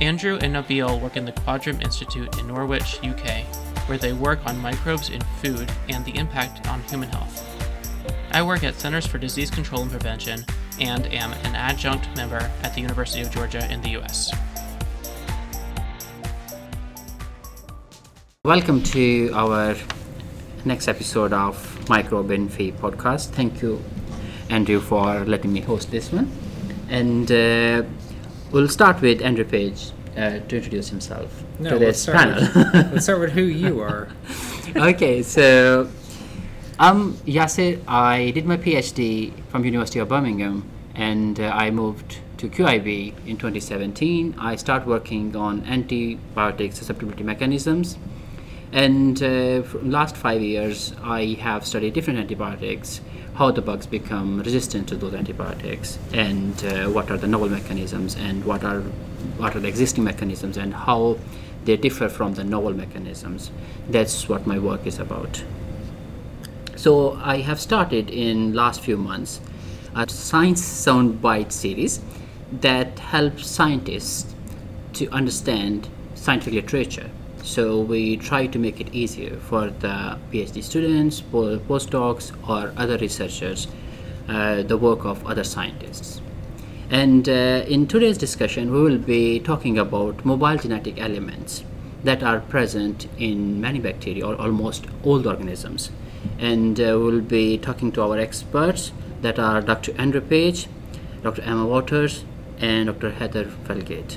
Andrew and Nabil work in the Quadram Institute in Norwich, UK, where they work on microbes in food and the impact on human health. I work at Centers for Disease Control and Prevention and am an adjunct member at the University of Georgia in the US. Welcome to our next episode of MicroBinFi podcast. Thank you, Andrew, for letting me host this one. And uh, we'll start with Andrew Page uh, to introduce himself No, to let's this panel. with, let's start with who you are. okay, so I'm Yasser. I did my PhD from University of Birmingham, and uh, I moved to QIB in 2017. I started working on antibiotic susceptibility mechanisms, and uh, for last five years I have studied different antibiotics, how the bugs become resistant to those antibiotics, and uh, what are the novel mechanisms, and what are what are the existing mechanisms, and how they differ from the novel mechanisms. That's what my work is about. So I have started in last few months a science soundbite series that helps scientists to understand scientific literature. So we try to make it easier for the PhD students, po- postdocs, or other researchers, uh, the work of other scientists. And uh, in today's discussion, we will be talking about mobile genetic elements that are present in many bacteria or almost all organisms. And uh, we'll be talking to our experts that are Dr. Andrew Page, Dr. Emma Waters, and Dr. Heather Felgate.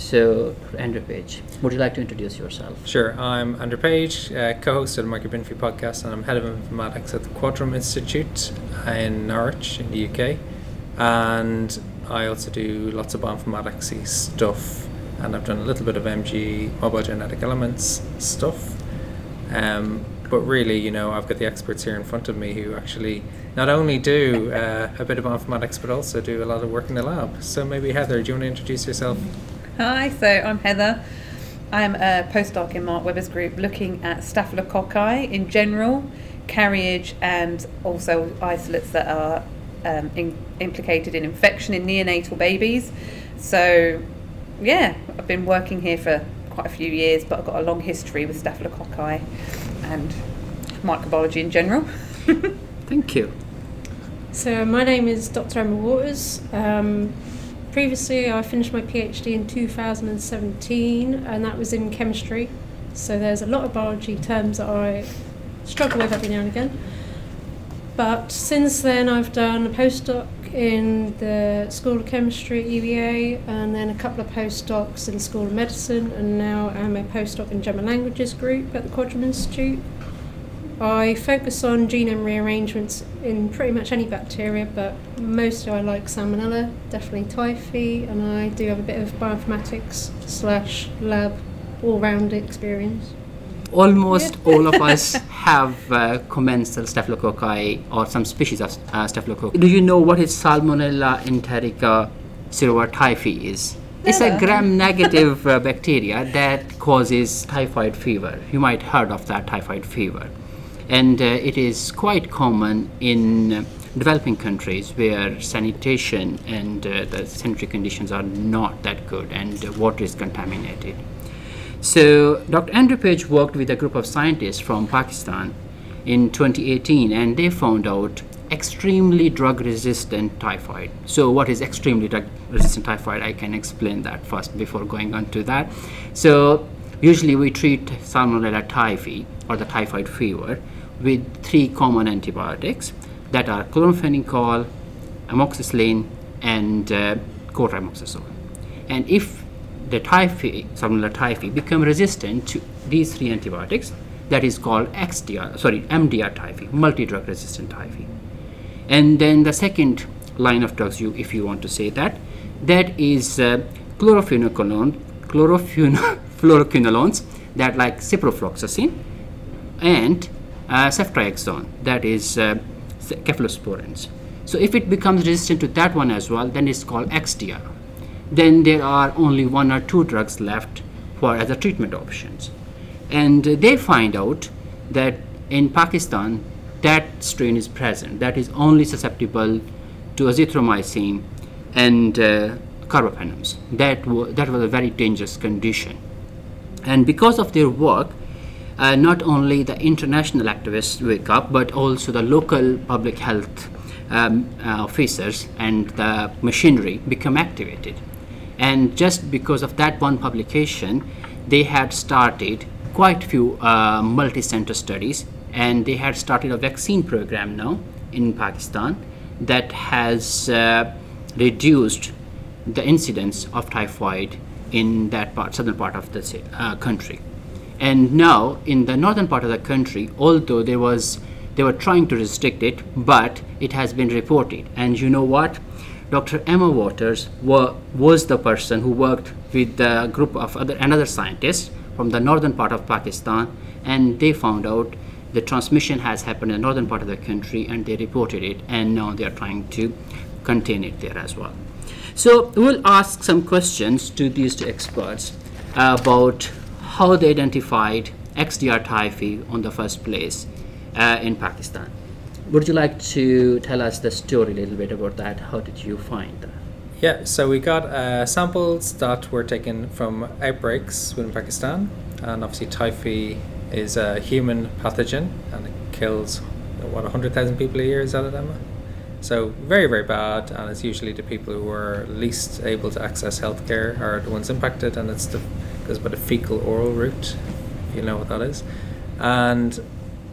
So, Andrew Page, would you like to introduce yourself? Sure, I'm Andrew Page, uh, co-host of the MicroBinFi podcast, and I'm head of informatics at the Quadram Institute in Norwich, in the UK. And I also do lots of bioinformatics stuff, and I've done a little bit of MG, mobile genetic elements stuff. Um, but really, you know, I've got the experts here in front of me who actually not only do uh, a bit of bioinformatics, but also do a lot of work in the lab. So maybe Heather, do you want to introduce yourself? Hi, so I'm Heather. I'm a postdoc in Mark Webber's group looking at staphylococci in general, carriage, and also isolates that are um, in, implicated in infection in neonatal babies. So, yeah, I've been working here for quite a few years, but I've got a long history with staphylococci and microbiology in general. Thank you. So my name is Dr. Emma Waters. Um, previously, I finished my PhD in 2017, and that was in chemistry. So there's a lot of biology terms that I struggle with every now and again. But since then, I've done a postdoc in the School of Chemistry at UVA, and then a couple of postdocs in the School of Medicine, and now I'm a postdoc in German Languages group at the Quadram Institute. I focus on genome rearrangements in pretty much any bacteria, but mostly I like Salmonella, definitely Typhi, and I do have a bit of bioinformatics slash lab all-round experience. Almost all of us have uh, commensal staphylococci or some species of uh, staphylococcus. Do you know what is Salmonella enterica serovar typhi is? It's a gram-negative uh, bacteria that causes typhoid fever. You might heard of that typhoid fever, and uh, it is quite common in uh, developing countries where sanitation and uh, the sanitary conditions are not that good and uh, water is contaminated. So, Dr. Andrew Page worked with a group of scientists from Pakistan in 2018 and they found out extremely drug resistant typhoid. So, what is extremely drug resistant typhoid? I can explain that first before going on to that. So, usually we treat Salmonella typhi or the typhoid fever with three common antibiotics that are chloramphenicol, amoxicillin, and uh. And if the typhi, Salmonella typhi, become resistant to these three antibiotics, that is called XDR, sorry, MDR typhi, multi-drug resistant typhi. And then the second line of drugs, you, if you want to say that, that is uh, chlorophenocolone, fluoroquinolones that like ciprofloxacin and uh, ceftriaxone that is uh, cephalosporins. So if it becomes resistant to that one as well, then it's called XDR. Then there are only one or two drugs left for other treatment options. And uh, they find out that in Pakistan, that strain is present, that is only susceptible to azithromycin and uh, carbapenems. That, wa- that was a very dangerous condition. And because of their work, uh, not only the international activists wake up, but also the local public health um, uh, officers and the machinery become activated. And just because of that one publication, they had started quite few uh, multi-center studies, and they had started a vaccine program now in Pakistan that has uh, reduced the incidence of typhoid in that part, southern part of the uh, country. And now in the northern part of the country, although there was they were trying to restrict it, but it has been reported. And you know what? Dr. Emma Waters wa- was the person who worked with the group of other another scientists from the northern part of Pakistan, and they found out the transmission has happened in the northern part of the country, and they reported it, and now they are trying to contain it there as well. So we'll ask some questions to these two experts about how they identified XDR typhi on the first place uh, in Pakistan. Would you like to tell us the story a little bit about that? How did you find that? Yeah, so we got uh, samples that were taken from outbreaks within Pakistan, and obviously typhi is a human pathogen and it kills what 100,000 people a year. Is that it, Emma? So very very bad, and it's usually the people who are least able to access healthcare are the ones impacted, and it's the goes by a fecal oral route, if you know what that is, and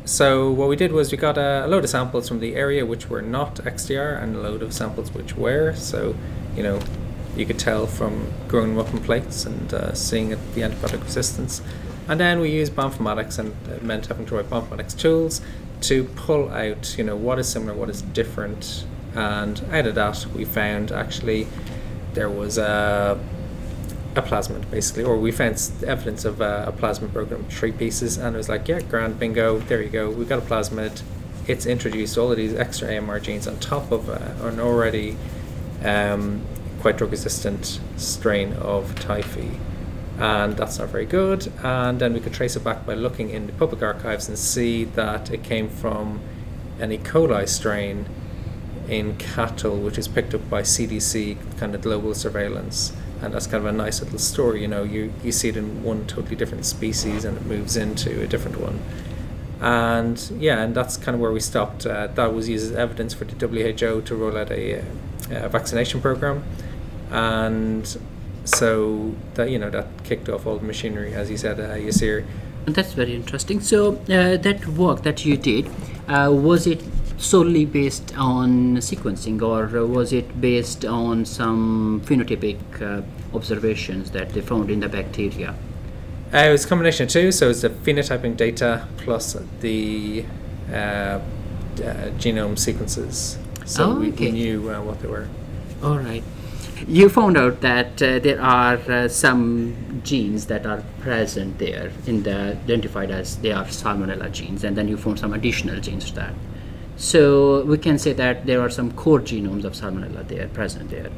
so what we did was we got a, a load of samples from the area which were not XDR and a load of samples which were. So, you know, you could tell from growing them up in plates and uh, seeing it, the antibiotic resistance. And then we used bioinformatics and it meant having to write bioinformatics tools to pull out, you know, what is similar, what is different. And out of that, we found actually there was a a plasmid basically, or we found evidence of uh, a plasmid broken into three pieces, and it was like, yeah, grand, bingo, there you go, we've got a plasmid. It's introduced all of these extra AMR genes on top of uh, an already um, quite drug resistant strain of typhi, and that's not very good. And then we could trace it back by looking in the public archives and see that it came from an E. coli strain in cattle, which is picked up by CDC, kind of global surveillance. And that's kind of a nice little story. You know, you, you see it in one totally different species and it moves into a different one. And yeah, and that's kind of where we stopped. Uh, that was used as evidence for the WHO to roll out a, uh, a vaccination program. And so that, you know, that kicked off all the machinery, as you said, uh. And that's very interesting. So uh, that work that you did, uh, was it solely based on sequencing, or was it based on some phenotypic uh, observations that they found in the bacteria? Uh, it was a combination of two, so it's the phenotyping data plus the uh, uh, genome sequences. So Oh, we, okay. we knew uh, what they were. All right. You found out that uh, there are uh, some genes that are present there in the identified as they are salmonella genes, and then you found some additional genes to that. So we can say that there are some core genomes of salmonella there present there,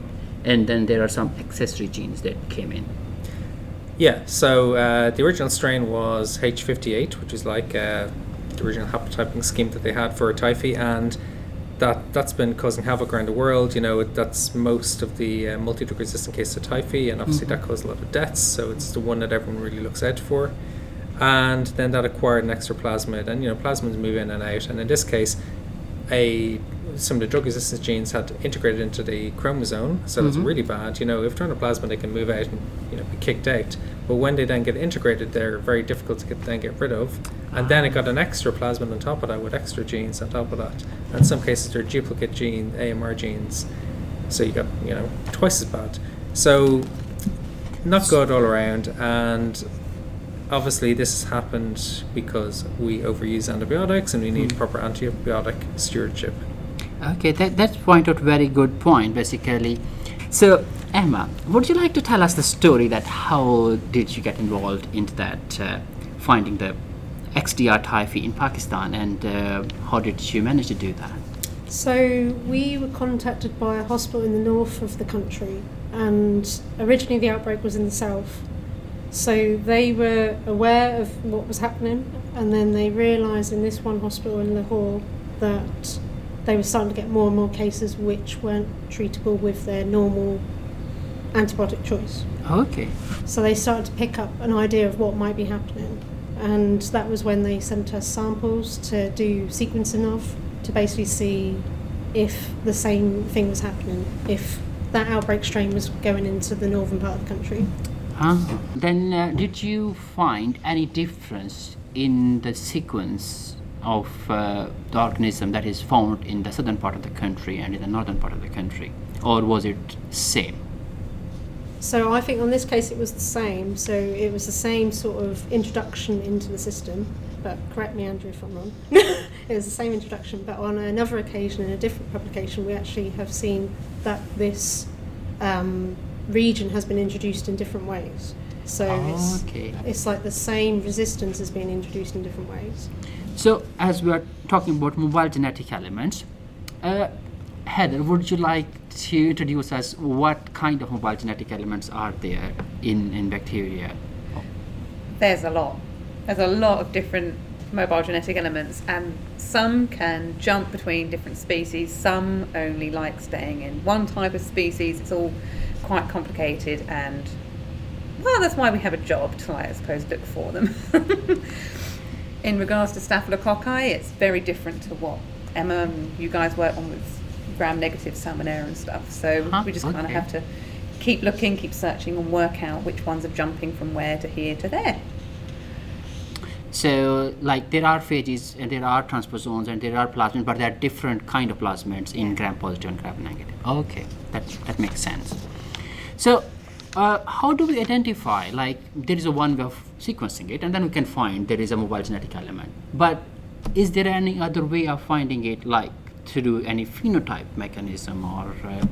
and then there are some accessory genes that came in. Yeah, so uh, the original strain was H58, which is like uh, the original haplotyping scheme that they had for typhi, and that that's been causing havoc around the world. You know, that's most of the uh, multi-drug resistant cases of typhi, and obviously that caused a lot of deaths. So it's the one that everyone really looks out for. And then that acquired an extra plasmid, and you know, plasmids move in and out. And in this case, a some of the drug resistance genes had integrated into the chromosome, so that's Mhm. really bad. You know, if they're on a plasmid, they can move out and you know be kicked out. But when they then get integrated, they're very difficult to get then get rid of. And then it got an extra plasmid on top of that with extra genes on top of that. And in some cases, they're duplicate gene AMR genes, so you got you know twice as bad. So not good all around, and obviously this has happened because we overuse antibiotics and we need Mm. proper antibiotic stewardship. Okay, that, that's point out very good point basically. So Emma, would you like to tell us the story that how did you get involved into that, uh, finding the XDR typhi in Pakistan, and uh, how did you manage to do that? So we were contacted by a hospital in the north of the country, and originally the outbreak was in the south. So they were aware of what was happening, and then they realised in this one hospital in Lahore that they were starting to get more and more cases which weren't treatable with their normal antibiotic choice. Okay. So they started to pick up an idea of what might be happening. And that was when they sent us samples to do sequencing of, to basically see if the same thing was happening, if that outbreak strain was going into the northern part of the country. Then, uh, did you find any difference in the sequence of uh, the organism that is found in the southern part of the country and in the northern part of the country, or was it same? So I think on this case it was the same. So it was the same sort of introduction into the system. But correct me, Andrew, if I'm wrong. it was the same introduction, but on another occasion in a different publication, we actually have seen that this um, region has been introduced in different ways. So it's, Okay. it's like the same resistance has been introduced in different ways. So, as we are talking about mobile genetic elements, uh, Heather, would you like to introduce us what kind of mobile genetic elements are there in, in bacteria? There's a lot. There's a lot of different mobile genetic elements, and some can jump between different species. Some only like staying in one type of species. It's all quite complicated, and well, that's why we have a job to, I suppose, look for them. in regards to staphylococci, it's very different to what Emma and you guys work on with gram-negative salmonella and stuff. So Huh, we just kind of okay. have to keep looking, keep searching, and work out which ones are jumping from where to here to there. So, like there are phages and there are transposons and there are plasmids, but there are different kind of plasmids in gram positive and gram negative. Okay, that that makes sense. So, uh, how do we identify? Like there is a one way of sequencing it, and then we can find there is a mobile genetic element. But is there any other way of finding it, like through any phenotype mechanism or uh,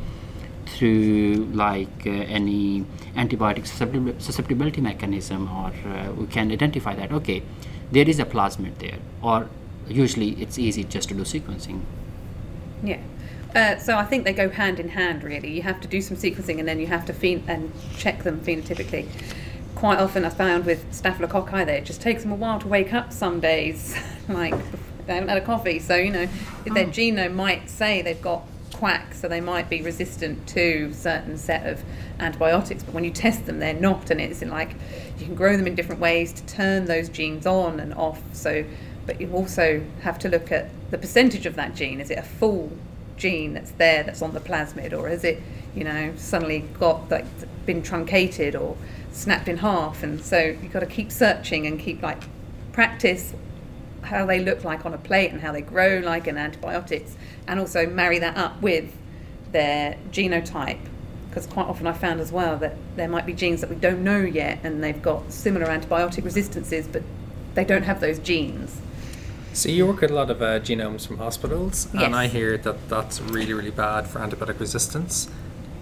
through like uh, any antibiotic susceptibility mechanism or uh, we can identify that okay there is a plasmid there or usually it's easy just to do sequencing Yeah. Uh, so I think they go hand in hand, really. You have to do some sequencing and then you have to phen- and check them phenotypically. Quite often, I found with staphylococci, there it just takes them a while to wake up. Some days, like they haven't had a coffee, so you know their genome might say they've got quack, so they might be resistant to certain set of antibiotics. But when you test them, they're not, and it's like you can grow them in different ways to turn those genes on and off. So, but you also have to look at the percentage of that gene. Is it a full gene that's there that's on the plasmid, or has it, you know, suddenly got like been truncated or snapped in half? And so you've got to keep searching and keep like practice how they look like on a plate and how they grow like in antibiotics, and also marry that up with their genotype. Because quite often I found as well that there might be genes that we don't know yet, and they've got similar antibiotic resistances, but they don't have those genes. So you work with a lot of uh, genomes from hospitals, and I hear that that's really, really bad for antibiotic resistance.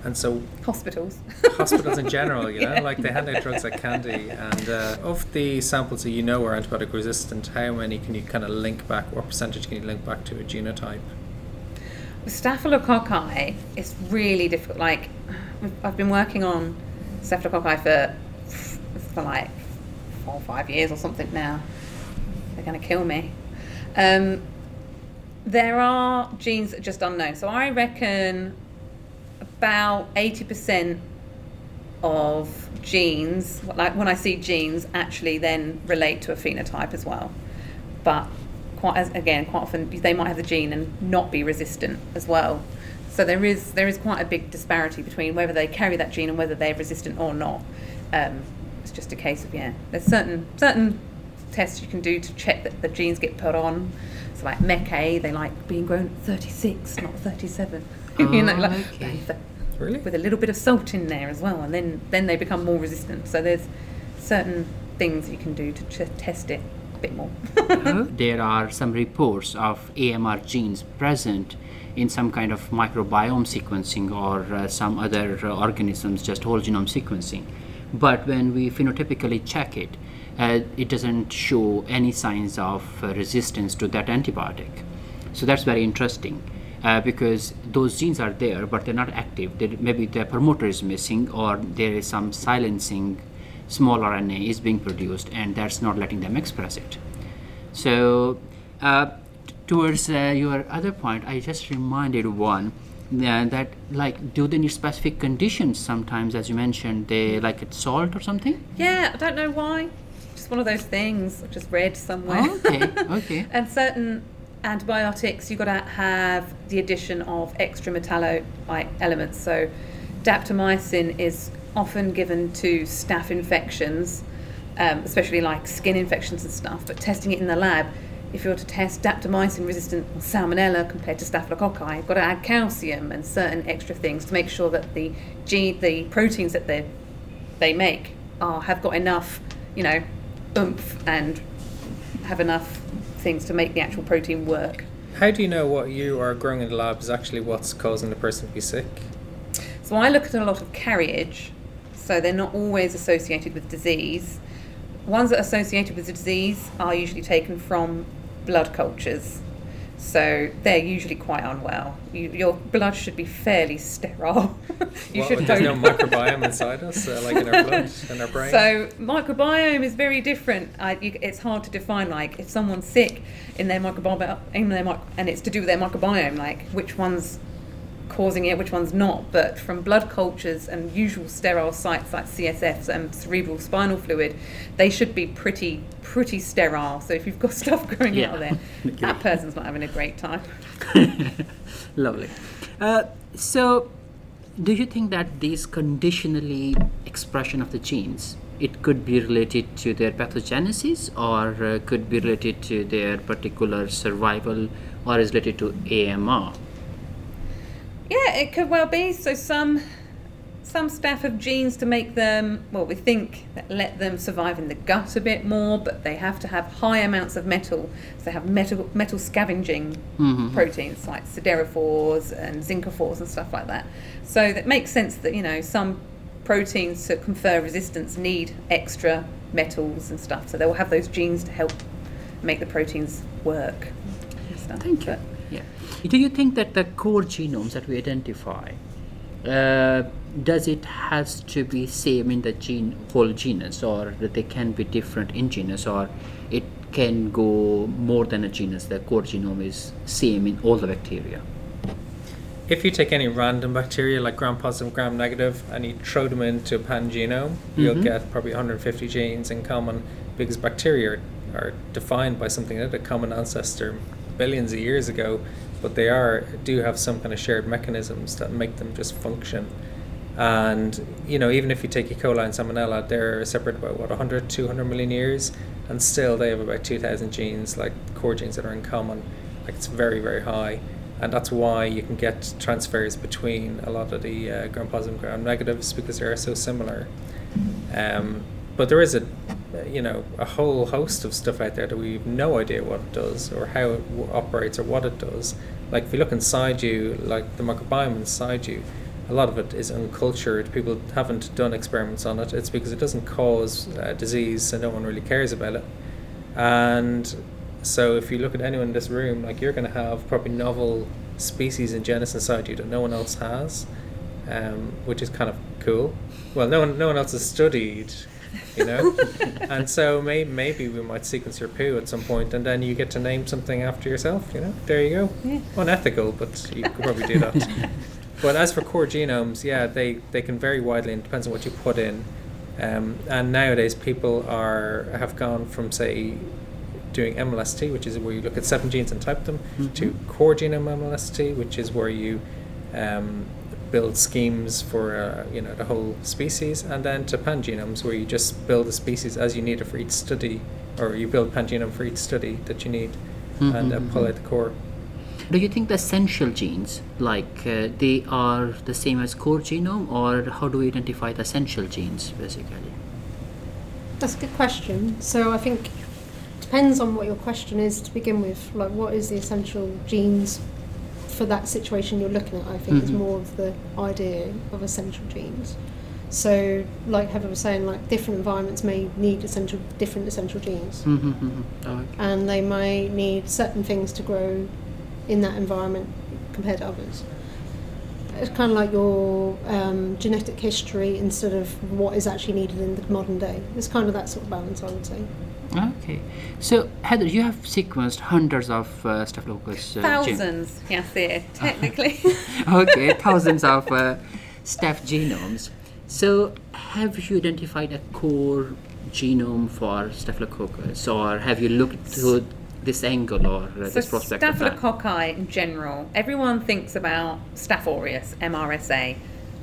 And so Hospitals. hospitals in general, you know, Yeah. like they hand out drugs like candy. And uh, of the samples that you know are antibiotic resistant, how many can you kind of link back? What percentage can you link back to a genotype? Staphylococci, it's really difficult. Like, I've been working on staphylococci for for like four or five years or something now. They're going to kill me. Um, there are genes that are just unknown. So I reckon about eighty percent of genes, like when I see genes, actually then relate to a phenotype as well. But quite as again, quite often they might have the gene and not be resistant as well. So there is there is quite a big disparity between whether they carry that gene and whether they're resistant or not. Um, it's just a case of yeah, there's certain certain tests you can do to check that the genes get put on. So like MECA, they like being grown at 36, not 37. you know, Oh, like, okay. they- Really? with a little bit of salt in there as well, and then then they become more resistant. So there's certain things you can do to ch- test it a bit more. there are some reports of AMR genes present in some kind of microbiome sequencing or uh, some other uh, organisms, just whole genome sequencing. But when we phenotypically check it, uh, it doesn't show any signs of uh, resistance to that antibiotic. So that's very interesting. Uh, because those genes are there, but they're not active. They, maybe the promoter is missing, or there is some silencing small RNA is being produced, and that's not letting them express it. So, uh, towards uh, your other point, I just reminded one uh, that like, do they need specific conditions? Sometimes, as you mentioned, they like it salt or something. Yeah, I don't know why. Just one of those things. I just read somewhere. Oh, okay, okay. and certain antibiotics, you've got to have the addition of extra metallo like elements. So, daptomycin is often given to staph infections, um, especially like skin infections and stuff. But testing it in the lab, if you were to test daptomycin resistant salmonella compared to staphylococci, you've got to add calcium and certain extra things to make sure that the gene, the proteins that they they make are have got enough, you know, oomph and have enough things to make the actual protein work. How do you know what you are growing in the lab is actually what's causing the person to be sick? So I look at a lot of carriage, so they're not always associated with disease. Ones that are associated with disease are usually taken from blood cultures. So they're usually quite unwell. You, your blood should be fairly sterile. you What, should there's no microbiome inside us, uh, like in our blood and our brain. So microbiome is very different. I, you, it's hard to define. Like if someone's sick in their microbiome, in their and it's to do with their microbiome, like which one's causing it, which one's not. But from blood cultures and usual sterile sites like CSFs and cerebral spinal fluid, they should be pretty pretty sterile. So if you've got stuff growing Yeah. out of there, that person's not having a great time. Lovely. Uh, so, do you think that these conditionally expression of the genes it could be related to their pathogenesis or uh, could be related to their particular survival or is related to AMR? Yeah, it could well be. So some some staff have genes to make them well, we think that let them survive in the gut a bit more, but they have to have high amounts of metal. So they have metal metal scavenging Mhm. proteins like siderophores and zincophores and stuff like that. So that makes sense that you know some proteins to confer resistance need extra metals and stuff. So they will have those genes to help make the proteins work. Thank you. But-. Do you think that the core genomes that we identify, uh, does it has to be same in the gene whole genus, or that they can be different in genus, or it can go more than a genus? The core genome is same in all the bacteria. if you take any random bacteria like gram positive, gram negative, and you throw them into a pan genome, you'll Mhm. get probably 150 genes in common because bacteria are, are defined by something that a common ancestor billions of years ago, but they are do have some kind of shared mechanisms that make them just function. And you know, even if you take E. coli and Salmonella, they're separate by what 100, 200 million years, and still they have about 2,000 genes, like core genes that are in common. Like it's very, very high, and that's why you can get transfers between a lot of the uh, gram positive, gram negatives because they are so similar. Um, but there is a, you know, a whole host of stuff out there that we have no idea what it does or how it w- operates or what it does. Like if you look inside you, like the microbiome inside you, a lot of it is uncultured. People haven't done experiments on it. It's because it doesn't cause uh, disease, so no one really cares about it. And so if you look at anyone in this room, like you're going to have probably novel species and genus inside you that no one else has, um, which is kind of cool. Well, no one, no one else has studied, you know, and so may, maybe we might sequence your poo at some point, and then you get to name something after yourself. You know, there you go. Yeah. Unethical, but you could probably do that. but as for core genomes, yeah, they, they can vary widely and it depends on what you put in. Um, and nowadays, people are have gone from say doing MLST, which is where you look at seven genes and type them, to core genome MLST, which is where you um, build schemes for uh, you know the whole species, and then to pangenomes, where you just build the species as you need it for each study, or you build pangenome for each study that you need, and uh, pull out the core. Do you think the essential genes, like uh, they are the same as core genome, or how do we identify the essential genes basically? That's a good question. So I think depends on what your question is to begin with. Like, what is the essential genes for that situation you're looking at? I think is Mhm. more of the idea of essential genes. So, like Heather was saying, like different environments may need essential different essential genes, Mhm, mhm. Okay. and they may need certain things to grow in that environment compared to others. It's kind of like your um, genetic history instead of what is actually needed in the modern day. It's kind of that sort of balance, I would say. Okay. So, Heather, you have sequenced hundreds of uh, Staphylococcus uh, gen- Thousands, yes, there, technically. okay, thousands of uh, staph genomes. So, have you identified a core genome for Staphylococcus, or have you looked to this angle or uh, so this prospect staphylococci in general, everyone thinks about Staph aureus, MRSA,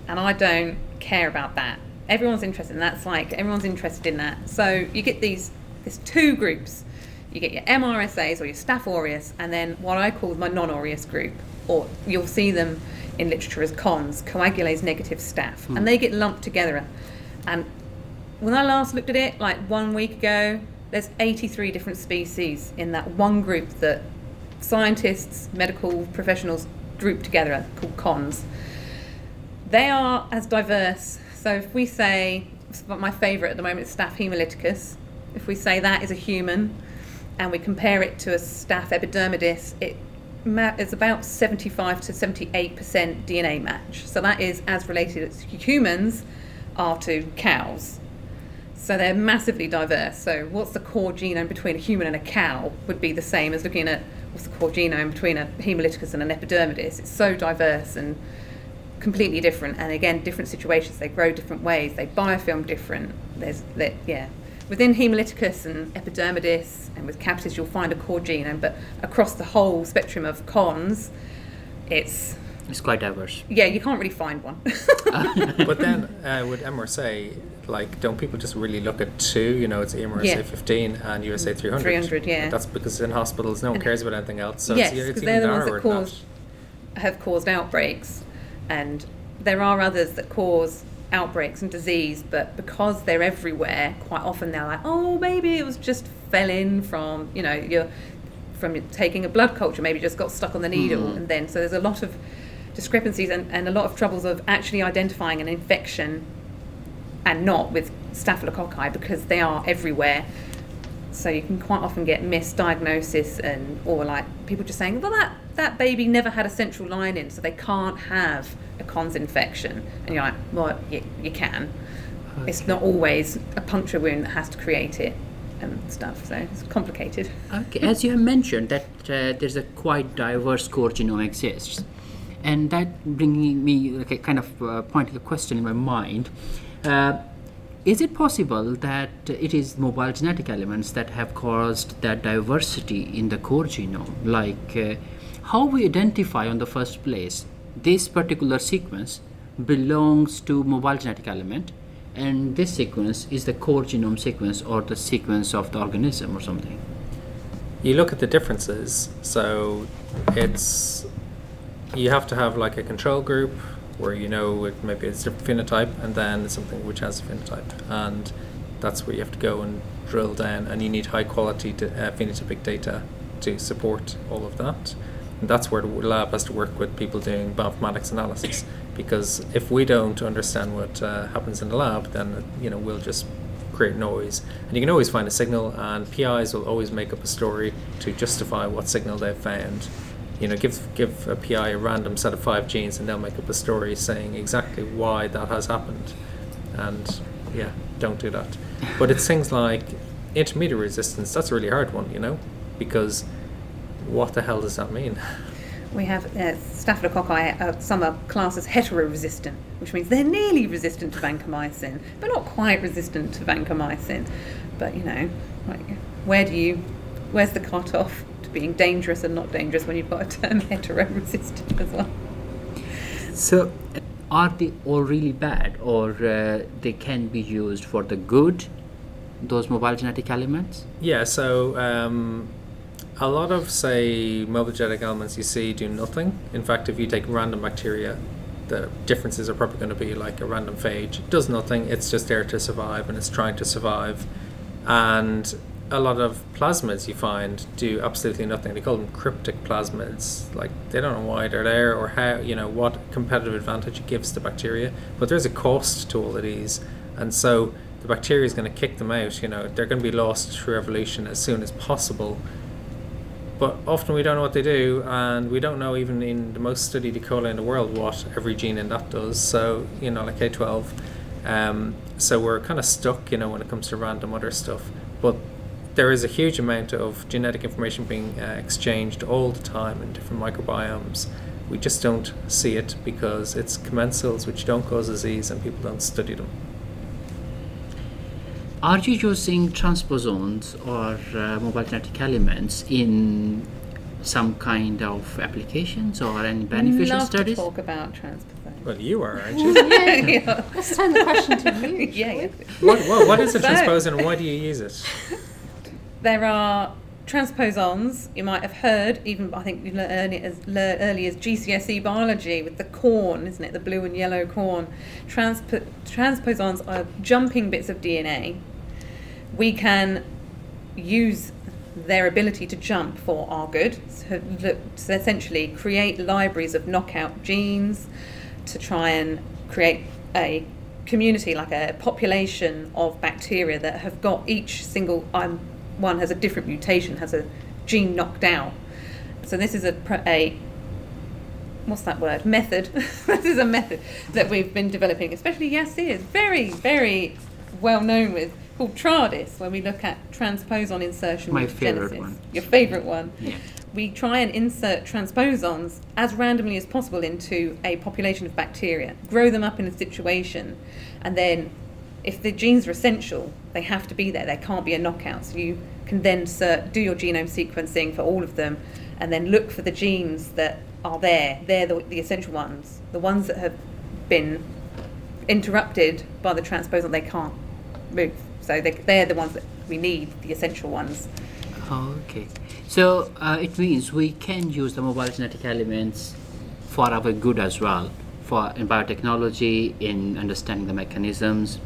and I don't care about that. Everyone's interested in that's like everyone's interested in that. So you get these there's two groups. You get your MRSAs or your Staph aureus, and then what I call my non-aureus group, or you'll see them in literature as cons, coagulase negative staph, hmm. and they get lumped together. And when I last looked at it, like one week ago, there's 83 different species in that one group that scientists, medical professionals group together called cons. They are as diverse. So if we say, my favourite at the moment is Staph hemolyticus, if we say that is a human and we compare it to a Staph epidermidis, it it's about 75 to 78% DNA match. So that is as related as humans are to cows. So they're massively diverse. So what's the core genome between a human and a cow would be the same as looking at what's the core genome between a hemolyticus and an epidermidis. It's so diverse and completely different. And again, different situations. They grow different ways. They biofilm different. There's yeah. Within hemolyticus and epidermidis and with capitis, you'll find a core genome. But across the whole spectrum of cons, it's It's quite diverse. yeah, you can't really find one. but then uh, with MRSA, like, don't people just really look at two? You know, it's MRSA Yeah. 15 and USA 300. 300, yeah. But that's because in hospitals, no one cares about anything else. So yes, it's, it's because even they're the ones that than cause have caused outbreaks, and there are others that cause outbreaks and disease, but because they're everywhere, quite often they're like, oh, maybe it was just fell in from you know you're from taking a blood culture, maybe just got stuck on the needle, Mhm. and then so there's a lot of discrepancies and, and a lot of troubles of actually identifying an infection and not with staphylococci because they are everywhere. So you can quite often get misdiagnosis and or like people just saying, well that that baby never had a central line in, so they can't have a cons infection. And you're like, well, you, you can. It's not always a puncture wound that has to create it and stuff. So it's complicated. Okay, as you have mentioned that uh, there's a quite diverse core genome exists, and that bringing me like a kind of uh, pointing a question in my mind. Uh, is it possible that it is mobile genetic elements that have caused that diversity in the core genome? Like uh, how we identify on the first place this particular sequence belongs to mobile genetic element and this sequence is the core genome sequence or the sequence of the organism or something. you look at the differences. So it's you have to have like a control group where you know it, maybe it's a phenotype, and then something which has a phenotype, and that's where you have to go and drill down, and you need high quality to, uh, phenotypic data to support all of that. And that's where the lab has to work with people doing bioinformatics analysis, because if we don't understand what uh, happens in the lab, then you know we'll just create noise. And you can always find a signal, and PIs will always make up a story to justify what signal they've found. You know, give give a PI a random set of five genes, and they'll make up a story saying exactly why that has happened. And yeah, don't do that. But it's things like intermediate resistance. That's a really hard one, you know, because what the hell does that mean? We have uh, staphylococci, uh, some are classed as heteroresistant, which means they're nearly resistant to vancomycin, but not quite resistant to vancomycin. But you know, like, where do you, where's the cut-off to being dangerous and not dangerous when you've got a term heteroresistant as well? So, are they all really bad, or uh, they can be used for the good? Those mobile genetic elements. Yeah, so um, a lot of, say, mobile genetic elements you see do nothing. In fact, if you take random bacteria, the differences are probably going to be like a random phage. It does nothing, it's just there to survive and it's trying to survive. And a lot of plasmids you find do absolutely nothing. They call them cryptic plasmids. Like they don't know why they're there or how you know what competitive advantage it gives to bacteria. But there's a cost to all of these, and so the bacteria is going to kick them out. You know they're going to be lost through evolution as soon as possible. But often we don't know what they do, and we don't know even in the most studied E. coli in the world what every gene in that does. So you know, like K12. Um, so we're kind of stuck, you know, when it comes to random other stuff. But there is a huge amount of genetic information being uh, exchanged all the time in different microbiomes. We just don't see it because it's commensals which don't cause disease and people don't study them. Are you using transposons or uh, mobile genetic elements in some kind of applications or any beneficial Love studies? to talk about transposons. Well, you are, aren't you? yeah, Let's turn the question to you. yeah, yeah. what, what, what is a transposon and why do you use it? There are transposons. You might have heard, even I think you learned it as learned early as GCSE biology with the corn, isn't it? The blue and yellow corn. Transpo- transposons are jumping bits of DNA. We can use their ability to jump for our good. So, so essentially, create libraries of knockout genes to try and create a community, like a population of bacteria that have got each single um, one has a different mutation, has a gene knocked out. So this is a, a what's that word? Method. this is a method that we've been developing, especially Yasir is very, very well known with called TRADIS, where we look at transposon insertion My favourite Genesis. one. Your favourite one Yeah. we try and insert transposons as randomly as possible into a population of bacteria, grow them up in a situation, and then if the genes are essential, they have to be there. There can't be a knockout. So you can then do your genome sequencing for all of them, and then look for the genes that are there. They're the, the essential ones. The ones that have been interrupted by the transposon, they can't move. So they, they're the ones that we need, the essential ones. Okay. So uh, it means we can use the mobile genetic elements for our good as well, for in biotechnology, in understanding the mechanisms.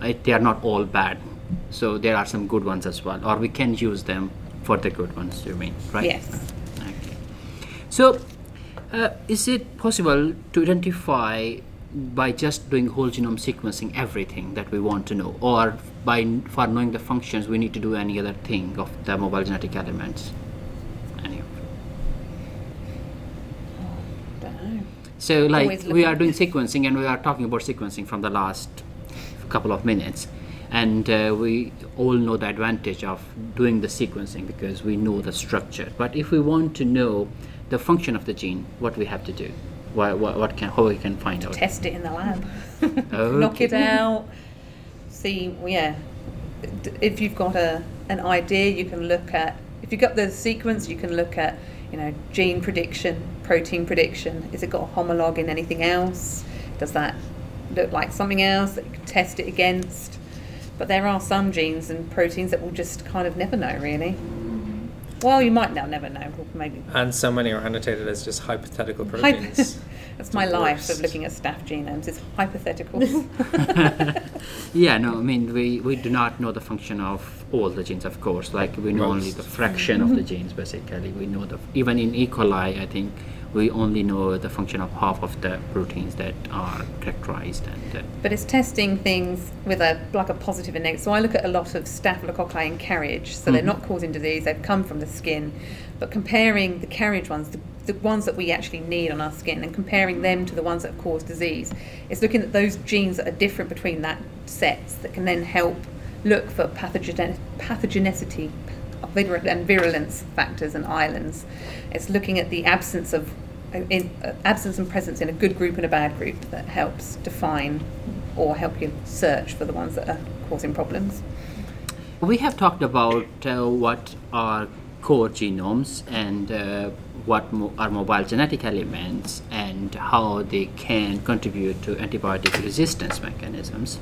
Uh, they are not all bad, so there are some good ones as well, or we can use them for the good ones. You mean, right? Yes. Okay. So, uh, is it possible to identify by just doing whole genome sequencing everything that we want to know, or by for knowing the functions we need to do any other thing of the mobile genetic elements? Any of Don't. So, like we are doing sequencing, and we are talking about sequencing from the last couple of minutes, and uh, we all know the advantage of doing the sequencing because we know the structure. But if we want to know the function of the gene, what we have to do, what, what, what can how we can find out? test it in the lab, knock it out, see, yeah. If you've got a an idea, you can look at. If you've got the sequence, you can look at, you know, gene prediction, protein prediction. Is it got a homologue in anything else? Does that look like something else that you can test it against? But there are some genes and proteins that we'll just kind of never know, really. Well, you might now never know. or Maybe And so many are annotated as just hypothetical Hypo- proteins. That's my life of looking at staff genomes. It's hypothetical. Yeah, no, I mean we, we do not know the function of all the genes, of course. Like we know Well, only the fraction of the mm-hmm. genes, basically. We know the even in E. coli, I think we only know the function of half of the proteins that are characterized. And uh, but it's testing things with a like a positive and negative. So I look at a lot of staphylococci in carriage. So they're Mhm. not causing disease; they've come from the skin. But comparing the carriage ones, the, the ones that we actually need on our skin, and comparing them to the ones that cause disease, it's looking at those genes that are different between that sets that can then help look for pathogen pathogenicity and virulence factors and islands. It's looking at the absence of in, uh, absence and presence in a good group and a bad group that helps define or help you search for the ones that are causing problems. we have talked about uh, what are core genomes and uh, what mo- are mobile genetic elements and how they can contribute to antibiotic resistance mechanisms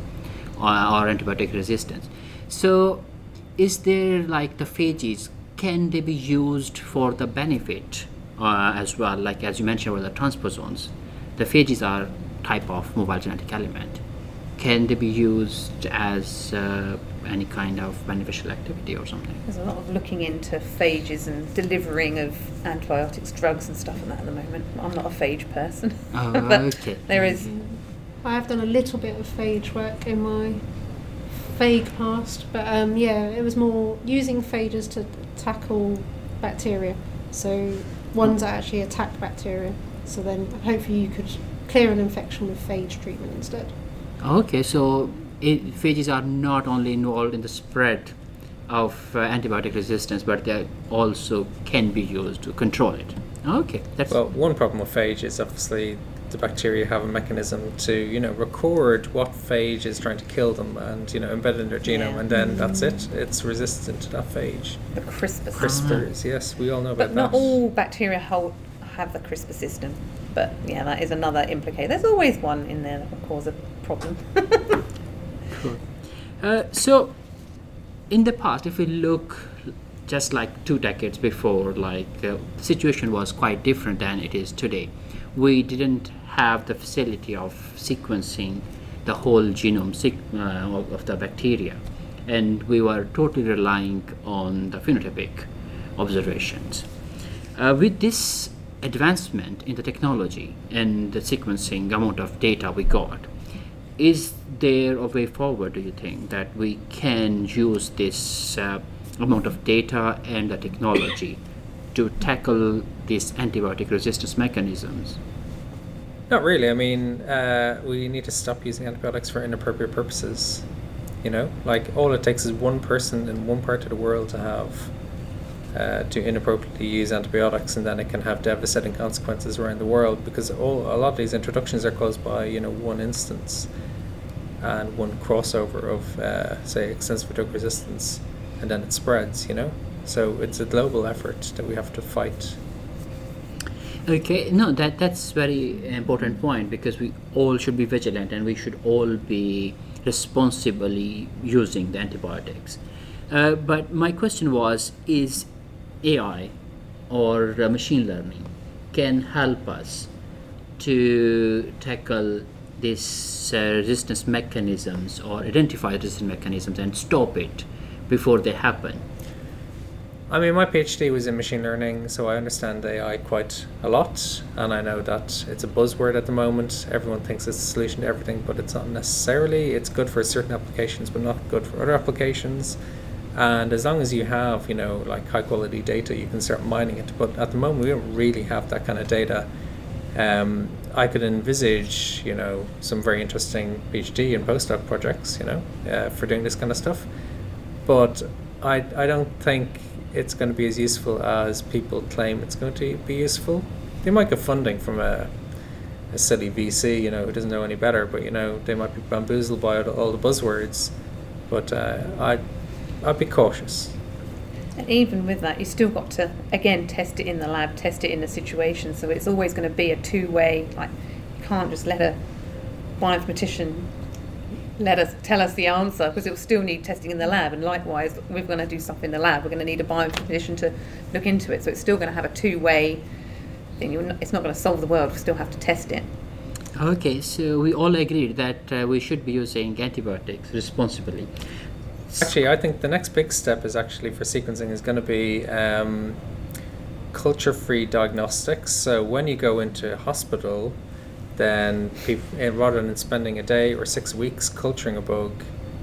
or, or antibiotic resistance. So, is there like the phages? Can they be used for the benefit uh, as well? Like as you mentioned, with the transposons, the phages are type of mobile genetic element. can they be used as uh, any kind of beneficial activity or something? There's a lot of looking into phages and delivering of antibiotics, drugs, and stuff like that at the moment. I'm not a phage person. Oh, but okay. there is I have done a little bit of phage work in my vague past, but um, yeah, it was more using phages to tackle bacteria. So ones that actually attack bacteria. So then hopefully you could clear an infection with phage treatment instead. Okay, so it, phages are not only involved in the spread of uh, antibiotic resistance, but they also can be used to control it. Okay, that's Well, one problem with phage is obviously the bacteria have a mechanism to, you know, record what phage is trying to kill them and, you know, embed it in their genome, Yeah. and then that's it. It's resistant to that phage. the CRISPR. CRISPRs, yes, we all know about But not that. all bacteria hold, have the CRISPR system. But yeah, that is another implication. There's always one in there that will cause a problem. Cool. Uh, so, in the past, if we look just like two decades before, like uh, the situation was quite different than it is today. We didn't have the facility of sequencing the whole genome uh, of, of the bacteria, and we were totally relying on the phenotypic observations. Uh, with this advancement in the technology and the sequencing amount of data we got, is there a way forward, do you think, that we can use this uh, amount of data and the technology to tackle these antibiotic resistance mechanisms? Not really. I mean, uh, we need to stop using antibiotics for inappropriate purposes. You know, like all it takes is one person in one part of the world to have uh, to inappropriately use antibiotics, and then it can have devastating consequences around the world. Because all a lot of these introductions are caused by you know one instance and one crossover of uh, say extensive drug resistance, and then it spreads. You know, so it's a global effort that we have to fight. Okay, no, that that's very important point because we all should be vigilant and we should all be responsibly using the antibiotics. Uh, but my question was: Is AI or uh, machine learning can help us to tackle these uh, resistance mechanisms or identify resistance mechanisms and stop it before they happen? I mean, my PhD was in machine learning, so I understand AI quite a lot, and I know that it's a buzzword at the moment. Everyone thinks it's the solution to everything, but it's not necessarily. It's good for certain applications, but not good for other applications. And as long as you have, you know, like high quality data, you can start mining it. But at the moment, we don't really have that kind of data. Um, I could envisage, you know, some very interesting PhD and postdoc projects, you know, uh, for doing this kind of stuff. But I, I don't think it's going to be as useful as people claim it's going to be useful. They might get funding from a, a silly VC, you know, who doesn't know any better, but you know, they might be bamboozled by all, the buzzwords. But uh, I, I'd be cautious. And even with that, you still got to again test it in the lab, test it in the situation. So it's always going to be a two-way. Like you can't just let a bioinformatician let us tell us the answer because it will still need testing in the lab. And likewise, we're going to do stuff in the lab. We're going to need a bioinformatician to look into it. So it's still going to have a two-way thing. You're not, it's not going to solve the world. We still have to test it. Okay, so we all agreed that uh, we should be using antibiotics responsibly. Actually, I think the next big step is actually for sequencing is going to be um, culture-free diagnostics. So when you go into a hospital, then people, eh, rather than spending a day or six weeks culturing a bug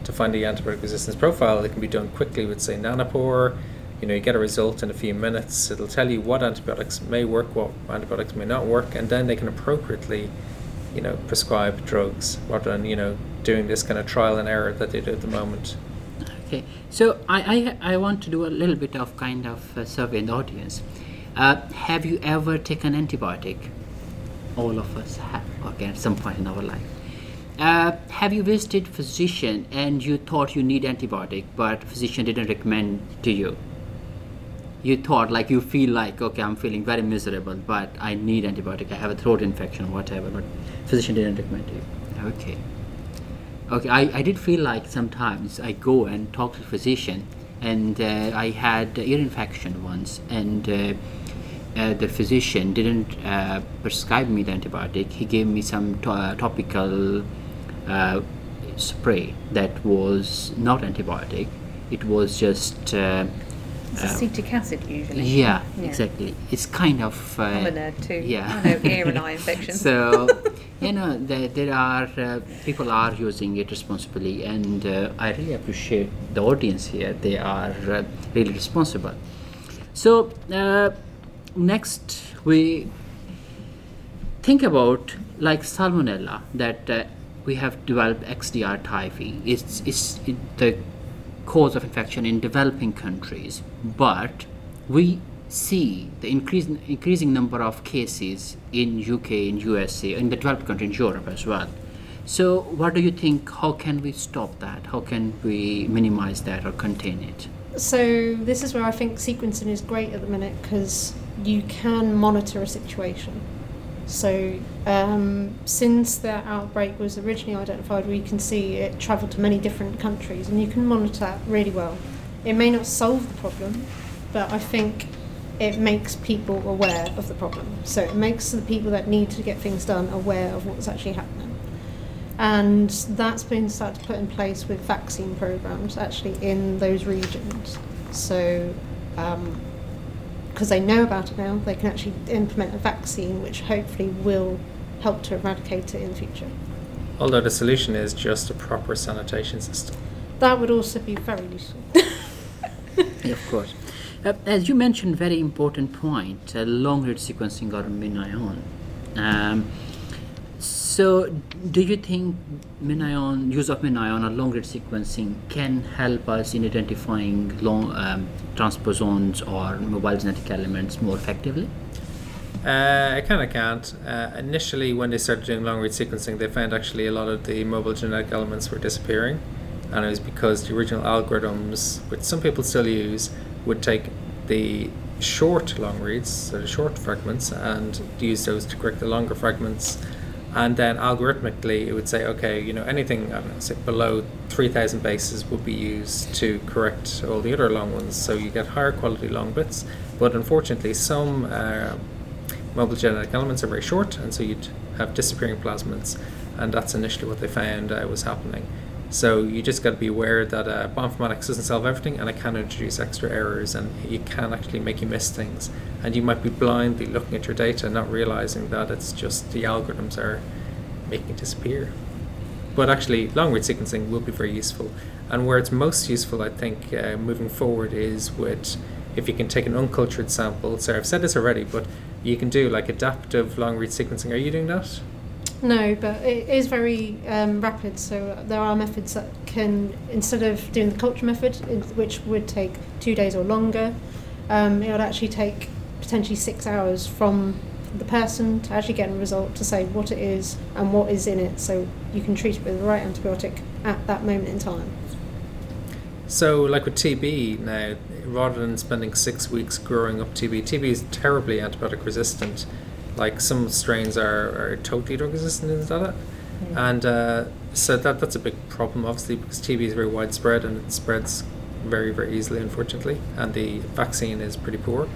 to find the antibiotic resistance profile, it can be done quickly with say nanopore. You know, you get a result in a few minutes. It'll tell you what antibiotics may work, what antibiotics may not work, and then they can appropriately, you know, prescribe drugs rather than you know doing this kind of trial and error that they do at the moment. Okay, so I, I, I want to do a little bit of kind of uh survey in the audience. Uh, have you ever taken antibiotic? All of us have, okay, at some point in our life. Uh, have you visited physician and you thought you need antibiotic, but physician didn't recommend to you? You thought like you feel like okay, I'm feeling very miserable, but I need antibiotic. I have a throat infection or whatever, but physician didn't recommend to you. Okay. Okay, I, I did feel like sometimes I go and talk to physician, and uh, I had ear infection once, and uh, uh, the physician didn't uh, prescribe me the antibiotic. He gave me some to- uh, topical uh, spray that was not antibiotic. It was just uh, It's uh, acetic acid usually. yeah, Yeah. exactly. It's kind of uh, I'm a nerd too. Yeah. I know ear and eye infections. so you know there, there are uh, people are using it responsibly and uh, i really appreciate the audience here they are uh, really responsible so uh, next we think about like salmonella that uh, we have developed xdr typhi it's, it's the cause of infection in developing countries but we see the increase, increasing number of cases in UK, in USA, in the developed country, in Europe as well. So, what do you think? How can we stop that? How can we minimize that or contain it? So this is where I think sequencing is great at the minute because you can monitor a situation. So um, since the outbreak was originally identified, we can see it travelled to many different countries, and you can monitor that really well. It may not solve the problem, but I think it makes people aware of the problem. So it makes the people that need to get things done aware of what's actually happening. And that's been started to put in place with vaccine programs actually in those regions. So, because they know about it now, they can actually implement a vaccine which hopefully will help to eradicate it in the future. Although the solution is just a proper sanitation system. That would also be very useful. Yeah, of course. Uh, as you mentioned, very important point, uh, long read sequencing or MinION. Um, so, do you think MinION, use of MinION or long read sequencing can help us in identifying long um, transposons or mobile genetic elements more effectively? Uh, I kind of can't. Uh, initially, when they started doing long read sequencing, they found actually a lot of the mobile genetic elements were disappearing. And it was because the original algorithms, which some people still use, would take the short long reads, so the short fragments, and use those to correct the longer fragments. And then algorithmically, it would say, okay, you know, anything I don't say below 3,000 bases would be used to correct all the other long ones. So you get higher quality long bits. But unfortunately, some uh, mobile genetic elements are very short, and so you'd have disappearing plasmids, and that's initially what they found uh, was happening. So you just got to be aware that uh, bioinformatics doesn't solve everything, and it can introduce extra errors, and it can actually make you miss things. And you might be blindly looking at your data, not realizing that it's just the algorithms are making it disappear. But actually, long read sequencing will be very useful. And where it's most useful, I think, uh, moving forward is with if you can take an uncultured sample. So I've said this already, but you can do like adaptive long read sequencing. Are you doing that? No, but it is very um, rapid. So there are methods that can, instead of doing the culture method, which would take two days or longer, um, it would actually take potentially six hours from the person to actually get a result to say what it is and what is in it, so you can treat it with the right antibiotic at that moment in time. So, like with TB now, rather than spending six weeks growing up TB, TB is terribly antibiotic resistant. Like some strains are, are totally drug resistant, is that it? And uh, so that that's a big problem, obviously, because TB is very widespread and it spreads very, very easily, unfortunately. And the vaccine is pretty poor.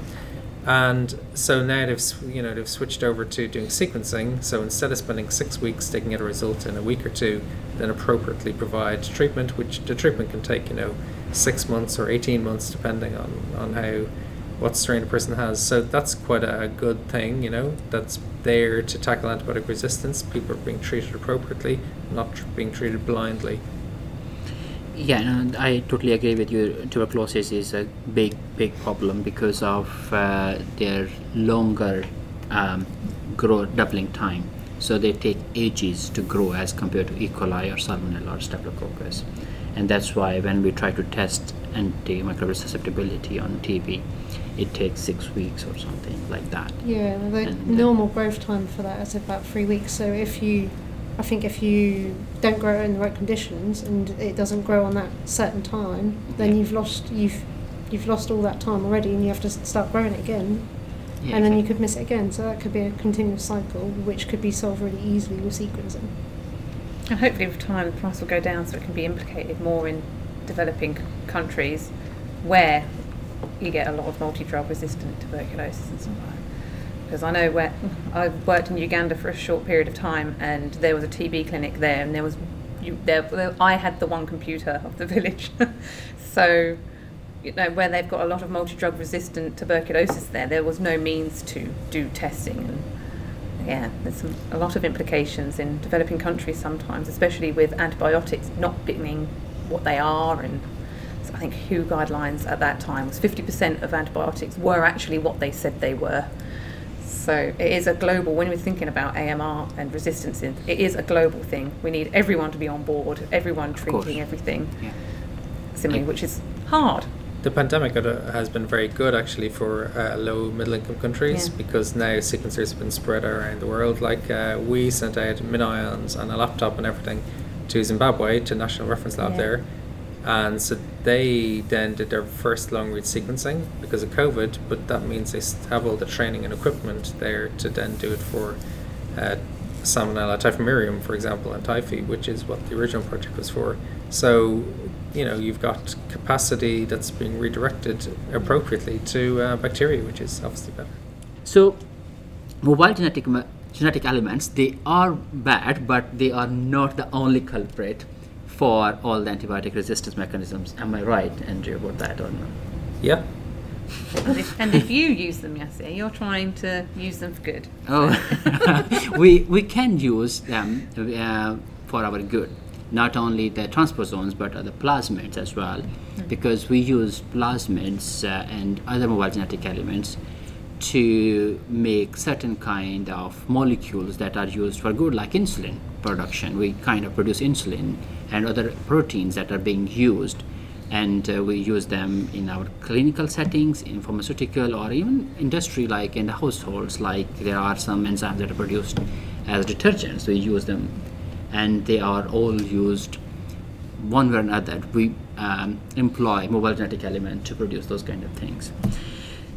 And so now they've you know they've switched over to doing sequencing. So instead of spending six weeks to get a result in a week or two, then appropriately provide treatment, which the treatment can take you know six months or eighteen months depending on on how what strain a person has. So that's quite a good thing, you know. That's there to tackle antibiotic resistance. People are being treated appropriately, not tr- being treated blindly. Yeah, no, I totally agree with you. Tuberculosis is a big, big problem because of uh, their longer um, grow doubling time. So they take ages to grow as compared to E. coli or Salmonella or Staphylococcus, and that's why when we try to test antimicrobial susceptibility on TB, it takes six weeks or something like that. Yeah, the And, normal growth time for that is about three weeks. So if you, I think if you don't grow it in the right conditions and it doesn't grow on that certain time, then Yeah. you've lost you've you've lost all that time already, and you have to start growing it again, Yeah, and then you could miss it again. So that could be a continuous cycle, which could be solved really easily with sequencing. And hopefully, with time, the price will go down so it can be implicated more in developing countries where you get a lot of multi-drug resistant tuberculosis and stuff like. Because I know where I worked in Uganda for a short period of time, and there was a TB clinic there, and there was you there- I had the one computer of the village, so you know where they've got a lot of multi-drug resistant tuberculosis there, there was no means to do testing and yeah, there's some, a lot of implications in developing countries sometimes, especially with antibiotics not being what they are. And so I think WHO guidelines at that time was 50% of antibiotics were actually what they said they were. So it is a global, when we're thinking about AMR and resistance, it is a global thing. We need everyone to be on board, everyone treating everything Yeah. similarly, which is hard. The pandemic has been very good actually for uh, low middle income countries Yeah. because now sequencers have been spread around the world. Like uh, we sent out MinIONs and a laptop and everything to Zimbabwe to National Reference Lab Yeah. there, and so they then did their first long read sequencing because of COVID. But that means they have all the training and equipment there to then do it for. Uh, Salmonella typhimurium, for example, and typhi, which is what the original project was for. So, you know, you've got capacity that's being redirected appropriately to uh, bacteria, which is obviously better. So, mobile genetic ma- genetic elements they are bad, but they are not the only culprit for all the antibiotic resistance mechanisms. Am I right, Andrew, about that or not? Yeah. And if, and if you use them, Yasir, you're trying to use them for good. Oh, we we can use them uh, for our good. Not only the transposons, but other plasmids as well, because we use plasmids uh, and other mobile genetic elements to make certain kind of molecules that are used for good, like insulin production. We kind of produce insulin and other proteins that are being used and uh, we use them in our clinical settings in pharmaceutical or even industry like in the households like there are some enzymes that are produced as detergents. We use them and they are all used one way or another. We um, employ mobile genetic element to produce those kind of things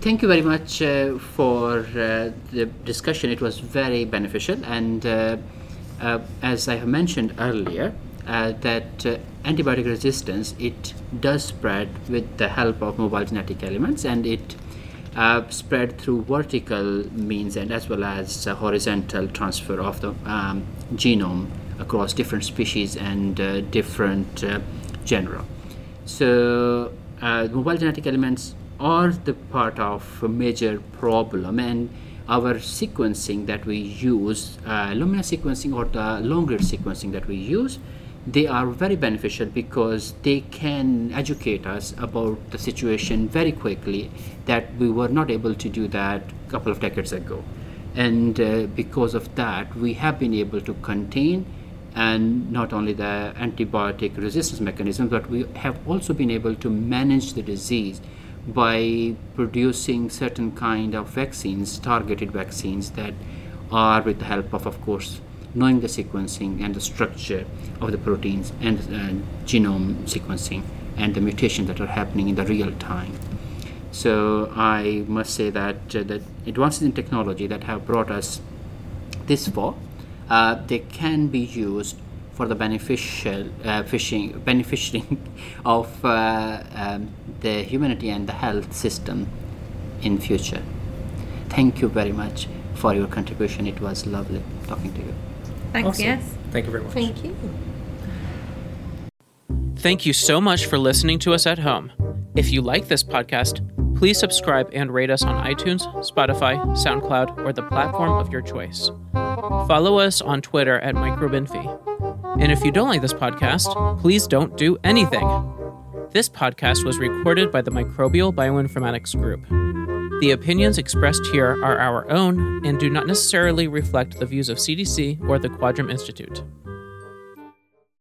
thank you very much uh, for uh, the discussion it was very beneficial and uh, uh, as I have mentioned earlier, uh, that uh, antibiotic resistance it does spread with the help of mobile genetic elements, and it spread through vertical means and as well as horizontal transfer of the um, genome across different species and different genera. So, mobile genetic elements are the part of a major problem, and our sequencing that we use, uh, Illumina sequencing or the longer sequencing that we use, they are very beneficial because they can educate us about the situation very quickly that we were not able to do that a couple of decades ago. And uh, because of that, we have been able to contain and not only the antibiotic resistance mechanism, but we have also been able to manage the disease by producing certain kind of vaccines, targeted vaccines that are with the help of, of course, knowing the sequencing and the structure of the proteins and uh, genome sequencing and the mutations that are happening in the real time. So I must say that uh, the advances in technology that have brought us this far, uh, they can be used for the beneficial uh, fishing, benefiting of uh, um, the humanity and the health system in future. Thank you very much for your contribution. It was lovely talking to you. Thanks, Awesome. yes. Thank you very much. Thank you. Thank you so much for listening to us at home. If you like this podcast, please subscribe and rate us on iTunes, Spotify, SoundCloud, or the platform of your choice. Follow us on Twitter at MicroBinfie. And if you don't like this podcast, please don't do anything. This podcast was recorded by the Microbial Bioinformatics Group. The opinions expressed here are our own and do not necessarily reflect the views of CDC or the Quadram Institute.